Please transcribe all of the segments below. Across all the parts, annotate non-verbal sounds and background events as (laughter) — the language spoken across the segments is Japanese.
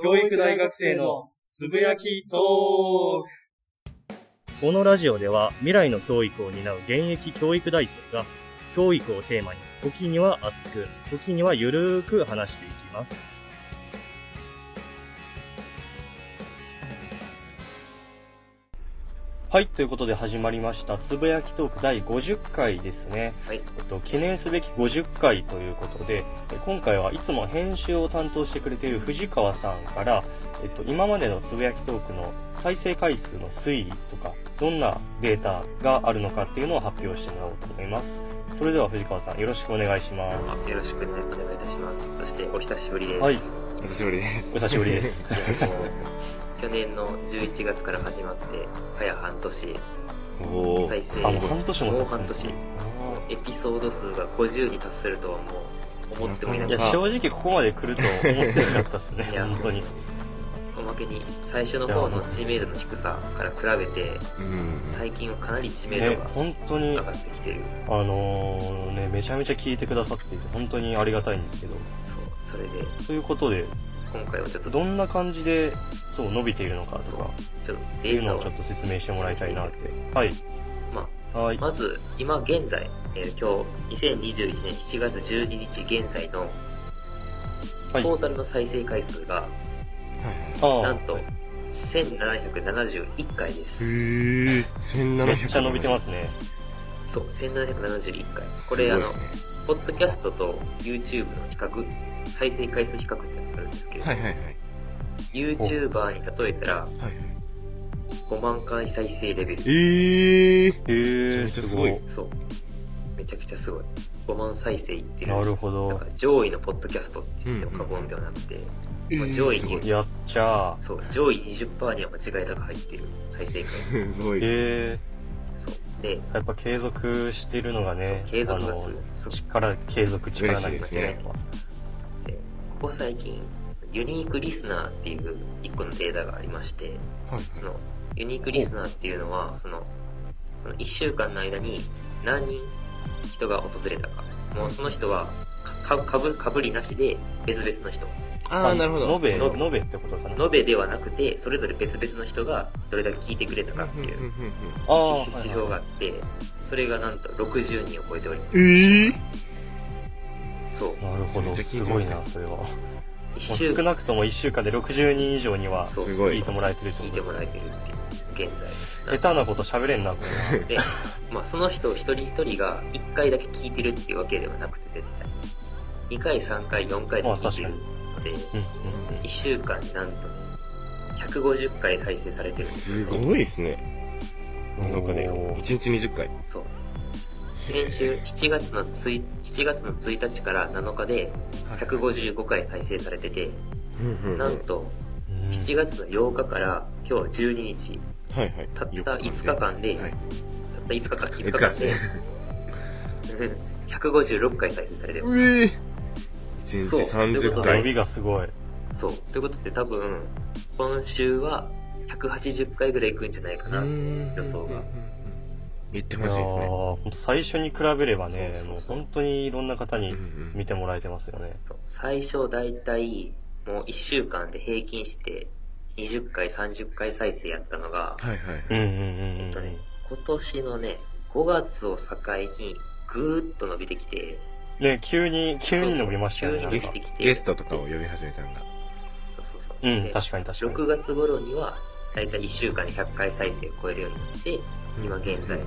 教育大学生のつぶやきトーク。このラジオでは未来の教育を担う現役教育大生が教育をテーマに時には熱く時にはゆるーく話していきます。はい、ということで始まりました、つぶやきトーク第50回ですね。はい。えっと、記念すべき50回ということで、え今回はいつも編集を担当してくれている藤川さんから、えっと、今までのつぶやきトークの再生回数の推移とか、どんなデータがあるのかっていうのを発表してもらおうと思います。それでは藤川さん、よろしくお願いします。あよろしくお願いいたします。そして、お久しぶりです。はい、お久しぶりです。お久しぶりです。(laughs) 去年の11月から始まって、早半年、お再生、あ、もう半年ももう経ったんです半年ね。エピソード数が50に達するとはもう思ってもいないかっいや、正直ここまで来ると思ってなかったですねい、や本当に。た。おまけに、最初の方の知名度の低さから比べて、うん。最近はかなり知名ね度が、本当に上、がってきてる。あのーね、めちゃめちゃ聞いてくださっていて、本当にありがたいんですけど。そう、それで、ということで、今回はちょっと、どんな感じで、そう、伸びているのかとか、ちょっとっていうのをちょっと説明してもらいたいなって。はい。まはい。まず、今現在、えー今日、2021年7月12日現在の、はい。トータルの再生回数が、はいああなんと、1771回です。へぇー。1700めっちゃ伸びてますね。そう、1771回。これ、あの、ポッドキャストと YouTube の比較、再生回数比較ってやつがあるんですけど、はいはいはい。YouTuber に例えたら、はいはい。5万回再生レベル。えー。へえ、めちゃめちゃすごい。そう。めちゃくちゃすごい。5万再生いってる。なるほど。上位のポッドキャストって言っても過言ではなくて、えもう上位にやっちゃー。そう、上位20%には間違いなく入ってる再生回。すごい。へえ、そう。で、やっぱ継続してるのがね、継続がすあのる。そう力、継続力ないですね。で、ここ最近、ユニークリスナーっていう一個のデータがありまして、はいその、ユニークリスナーっていうのは、その、その1週間の間に何人人が訪れたか。もうその人は、か、かかぶ、かぶりなしで別々の人。あー、なるほど。延べ、延べってことかな。延べではなくて、それぞれ別々の人がどれだけ聞いてくれたかっていうああ、指指標があって、それがなんと60人を超えております。えー？そう。なるほど。すごいな、それは。も1週う少なくとも1週間で60人以上にはそうすごい聞いてもらえてるって聞いことですてもらえてるっていう、現在。下手なこと喋れんな、これは。で、まあその人一人一人が1回だけ聞いてるっていうわけではなくて絶対。2回、3回、4回で聞いてるので、うんうんうん1週間になんとね、150回再生されてるんですすよ。ごいですね。なんかね、おー1日20回。先週7月の1 7月の1日から7日で155回再生されてて、なんとうん7月の8日から今日12日、はいはい。たった5日間ではい。たった5日間、5日間で (laughs) 156回再生されてる。うえー。1そう日30伸回。びがすごい。そう。ということで多分、今週は180回ぐらい行くんじゃないかな。予想が。言ってほしいですね。ほんと最初に比べればね、そうそうそうもう本当にいろんな方に見てもらえてますよね。そう最初だいたいもう1週間で平均して20回、30回再生やったのが、はいはいうんうんはい。うんうんえっとね、今年のね、5月を境にぐーっと伸びてきて、ね、急に、急に伸びましたよね。急に伸びてきて。ゲストとかを呼び始めたのが。そうそうそう。うん、で確かに確かに。6月頃には、だいたい1週間に100回再生を超えるようになって、今現在、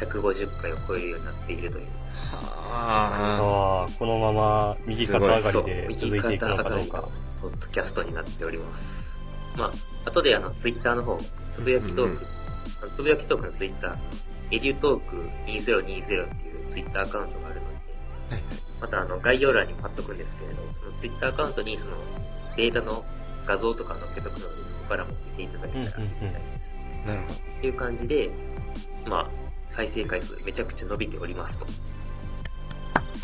150回を超えるようになっているという。はああ、このまま右肩上がりで続いていくのかどう右肩上がか。ポッドキャストになっております。まあ、後であの、ツイッターの方、つぶやきトーク、うんうんつぶやきトークのツイッター、エデュトーク2020っていうツイッターアカウントがあるので、はいまたあの、概要欄にも貼っとくんですけれど、そのツイッターアカウントにその、データの画像とか載っけとくので、そこからも見ていただけたらありがたいです。い。なるほど。っていう感じで、まあ、再生回数めちゃくちゃ伸びておりますと。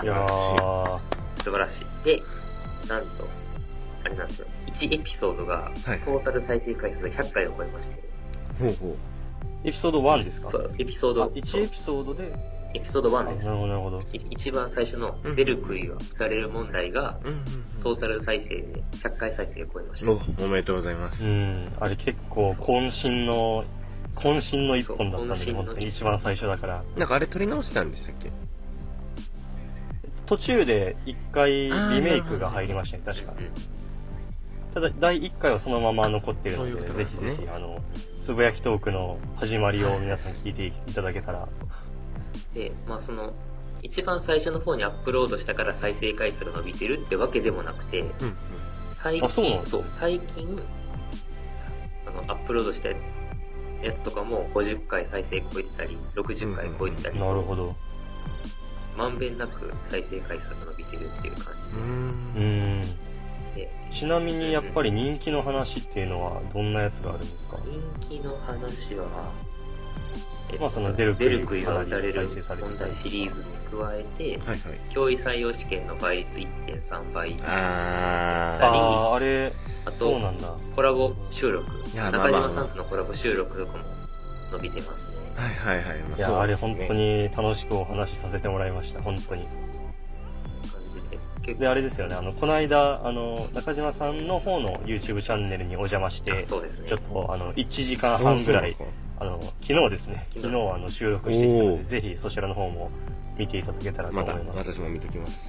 いやー、素晴らしい。で、なんと、あれなんですよ。1エピソードが、はいトータル再生回数が100回を超えまして、ほうほう。エピソード1ですか？そう、エピソード、あ1エピソードで、エピソード1です。なるほど、なるほど。い一番最初の出る杭は打たれる問題が、トータル再生で100回再生を超えました。お、おめでとうございます。うん。あれ結構、渾身の、渾身の一本だったんで、本当に一番最初だから。なんかあれ撮り直したんでしたっけ？途中で一回リメイクが入りましたね、確か。ただ、第1回はそのまま残ってるので、ぜひぜひ、あの、つぶやきトークの始まりを皆さん聞いていただけたら。で、まあその、一番最初の方にアップロードしたから再生回数が伸びてるってわけでもなくて、うんうん。最あそうなん近、ですね最近、あの、アップロードしたやつとかも50回再生超えてたり、60回超えてたり、なるほど。まんべんなく再生回数が伸びてるっていう感うー。うんん。じで、ちなみにやっぱり人気の話っていうのはどんなやつがあるんですか？人気の話は、えっまあその出る杭出る杭が打たれる問題シリーズに加えて、はいはい。教員採用試験の倍率1.3倍、あああ、あれ、あとそうなんだ。コラボ収録、中まあまあ島さんとのコラボ収録とかも伸びてますね。ー。はいはいはい。まいや、そうあれ本当。に楽しくお話しさせてもらいました、本当に。感じで、結で、あれですよね、あの、この間、あの、中島さんの方の YouTube チャンネルにお邪魔して、そうですねちょっと、あの、1時間半ぐらい、あの、昨日ですね、昨日あの、収録してきたのおで、ぜひそちらの方も見ていただけたらとまた、思います。私も見ときます。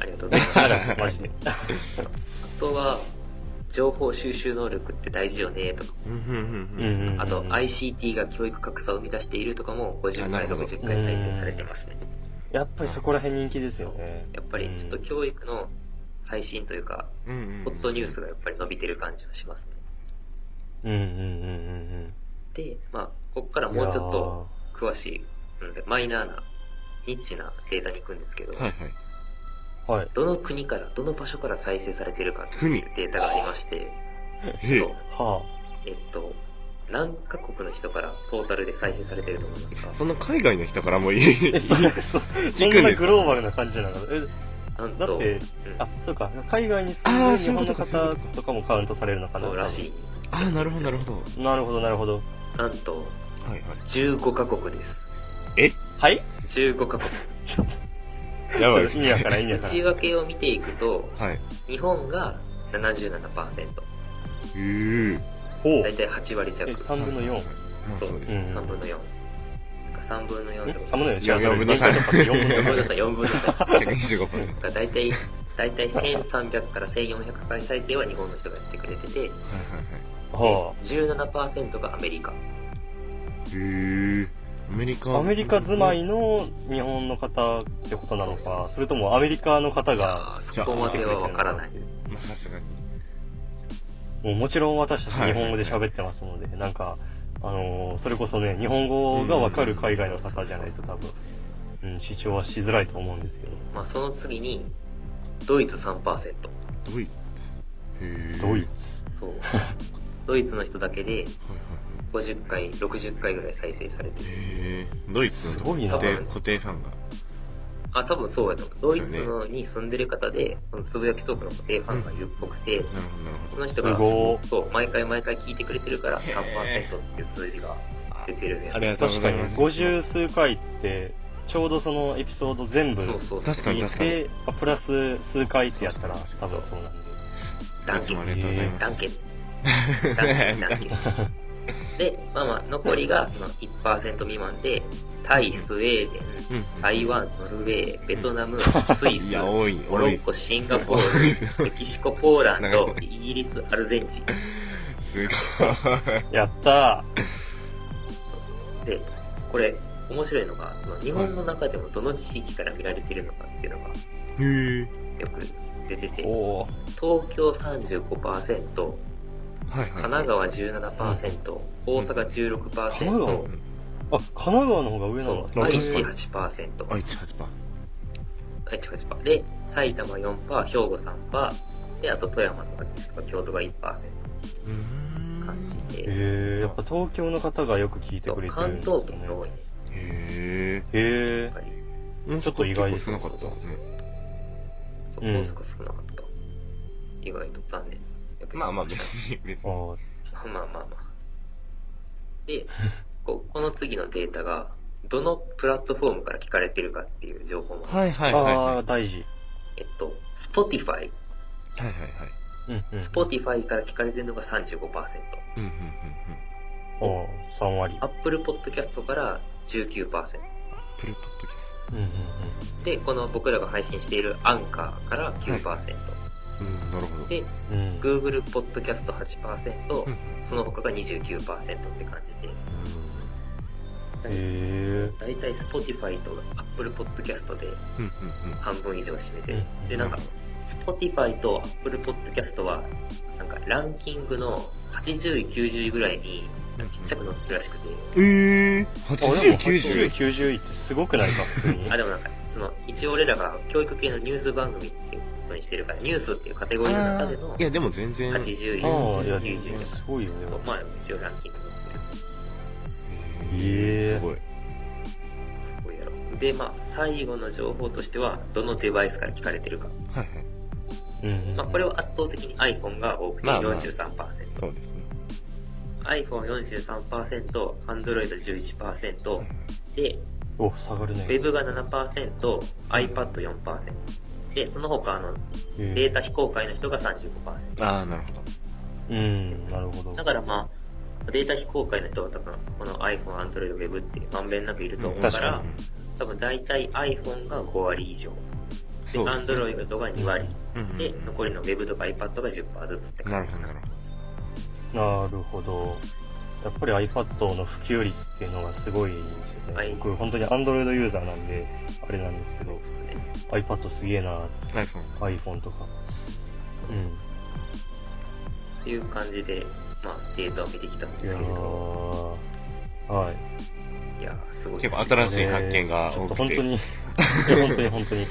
ありがとうございます。あら、マジで。あとは、情報収集能力って大事よねとか、あと ICT が教育格差を生み出しているとかも50回、60回再生されてます。ね。やっぱりそこら辺人気です。よね。やっぱりちょっと教育の最新というか、うんうんうん。ホットニュースがやっぱり伸びてる感じはします。ね。うんうんうんうんで、まあ、ここから。もうちょっと詳しい、うんでマイナーな、ニッチなデータに行くんです。けど、はいはい。はい。どの国から、どの場所から再生されているかっていうデータがありまして、えそうはえっと、何カ国の人からトータルで再生されてると思いますか？その海外の人からもいい。(laughs) あ。え、そそんなグローバルな感じなの？かえ、なんと、だってうんあ、そうか、海外に住んでる日本の方とかもカウントされるのかな？そうらしい。ああ、なるほどなるほど。なるほど、なるほど。なんと、はいはい。15カ国です。はい？15カ国。(laughs) やばい意味わからん、意味わからん。内訳を見ていくと、はい。日本が77%、へー。おうだいたい8割弱。え、3分の4。まあそうそうです。うん3分の4。3分の4んってこと ?3 分の4違う。いや4分の3 4分の4分の4。3、4分の3。125%。だいたい、だいたい1300から1400回再生は日本の人がやってくれてて、はいはいはい。は17%がアメリカ。へー。アメリカ。あ。アメリカ住まいの日本の方ってことなのか、それともアメリカの方が、そこまではわからない。まあさすがに。もうもちろん私たちはい日本語で喋ってますので、なんか、あのーそれこそね、日本語がわかる海外の方じゃないと多分、うん、視聴はしづらいと思うんですけど。まあその次に、ドイツ3%。ドイツ。へー。ドイツ。そう。(laughs) ドイツの人だけではいはい50回、60回ぐらい再生されてる。へー。ドイツのすごいな固定固定ファンが。あ、多分そうやと思う。ドイツのに住んでる方で、このつぶやきトークの固定ファンがいるっぽくて、なるほどなるほど。その人がすご、そう、毎回毎回聞いてくれてるから3%へっていう数字が出てるね。ありがとうご確かにざいます。50数回って、ちょうどそのエピソード全部そうそう。確かに確かに。て、あプラス数回ってやったら多分そうなんで。ダンケありがとうございます。ダンケ (laughs) ダンケダンケ (laughs) (laughs) で、まあまあ、残りがその1%未満で、タイ、スウェーデン、うん。台湾、ノルウェー、ベトナム、スイス、(laughs) いや、多い、多い。モロッコ、シンガポール、(laughs) メキシコ、ポーランド、イギリス、アルゼンチン。すごい。やったで、これ、面白いのが、その日本の中でもどの地域から見られてるのかっていうのが。よく出てーて、東京35%、はいはい。神奈川17%、大阪神奈川16%、あ、神奈川の方が上なそうの、愛知確かに8%、愛知8%。愛知8%。で、埼玉4%、兵庫3%、で、あと富山とかとか京都が1%うーん。感じで、へえ、やっぱ東京の方がよく聞いてくれてるん関ですよね。東圏が多いね。へへえやっぱり、ー。ちょっと意外です少なかったですね。そう、うん大阪少なかった。意外と残念。まあまあ別に、別に。あーまあ (laughs) まあまあまあ。で、(laughs) ここの次のデータが、どのプラットフォームから聞かれてるかっていう情報も。はいはいはいああ、はい。大事。えっと、Spotify。はいはいはい。うんうん。Spotify から聞かれてるのが35%。うんうんうんおー3割。Apple Podcast から19%。プルポッドキャうんうんで、この僕らが配信しているアンカーから9%。スト。うん、なるほど。で、うん。うん。Google Podcast 8%、うんその他が29%って感じで。へえ。だいたい Spotify と Apple Podcast でうんうんうん。半分以上占めてる。うんで、なんか、Spotify と Apple Podcast は、なんかランキングの80位、90位ぐらいにちっちゃく載ってるらしくて、えー、あ、でも80、80、90。90位ってすごくないか、普通に。(laughs) あ、でもなんか、その、一応俺らが教育系のニュース番組っていうことにしてるから、ニュースっていうカテゴリーの中でのいや、でも全然。80位、ああ、いや、90位すとか、ごいよね。まあ一応ランキング載ってる。へーすごい。すごいやろ。で、まあ最後の情報としては、どのデバイスから聞かれてるか。はいはい。うんうんうん。まあこれは圧倒的に iPhone が多くてまあまあ43%。そうですね。iPhone43%、Android11%、で、お、下がるね。Web が7%、iPad4%。で、その他、あの、へデータ非公開の人が35%。ああ、なるほど。うん、なるほど。だからまあ、データ非公開の人は多分、この iPhone、Android、Web ってまんべんなくいると思うか、確から多分大体 iPhone が5割以上。で、Android が2割。うんうんうんで、残りの Web とか iPad が10%ずつって感じなるほど、なるほなるほど。やっぱり iPad の普及率っていうのがすごいですよね。はい僕、本当に Android ユーザーなんで、あれなんですけど、iPad すげえな、ど。iPhone。iPhone とか。うん。っていう感じで、まあ、データを見てきたんですけれど、ー、はい。いやー、すごい。結構新しい発見がちょっ多くて。と本当に、本当に本当に、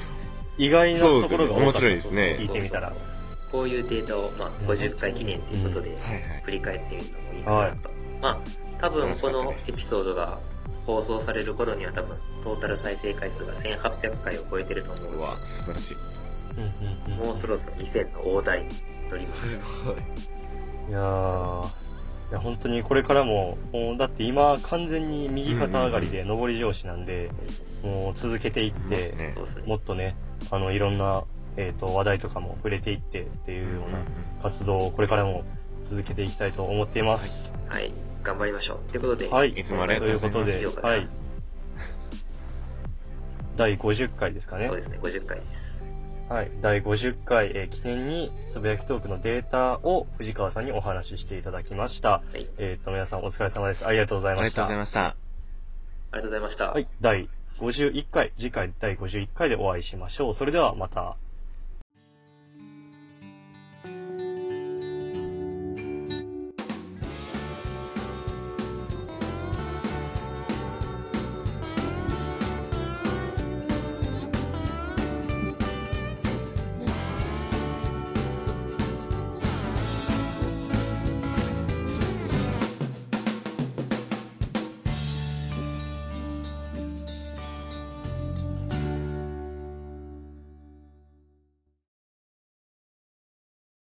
意外なところが面白いですね聞いてみたら。こういうデータを、まあ、50回記念ということで。振り返ってみるのもいいかなと。まあ、多分このエピソードが放送される頃には多分、トータル再生回数が1800回を超えてると思うのうわ、素晴らしい。うんうんうんで、もうそろそろ2000の大台に乗ります。ごい。いやー、いや本当にこれからも、もうだって今完全に右肩上がりで上り調子なんで、もう続けていって、ね。もっとね、あの、いろんな、えっ、と、話題とかも触れていってっていうような活動をこれからも続けていきたいと思っています。はい。頑張りましょう。ということで、はい。いつもありがとうございますということで、はい。第50回ですかねそう。ですね、50回です。はい。第50回、えー記念に、つぶやきトークのデータを藤川さんにお話ししていただきました。はい。えっ、と、皆さんお疲れ様です。ありがとうございました。ありがとうございました。ありがとうございました。はい。第51回、次回第51回でお会いしましょう。それではまた。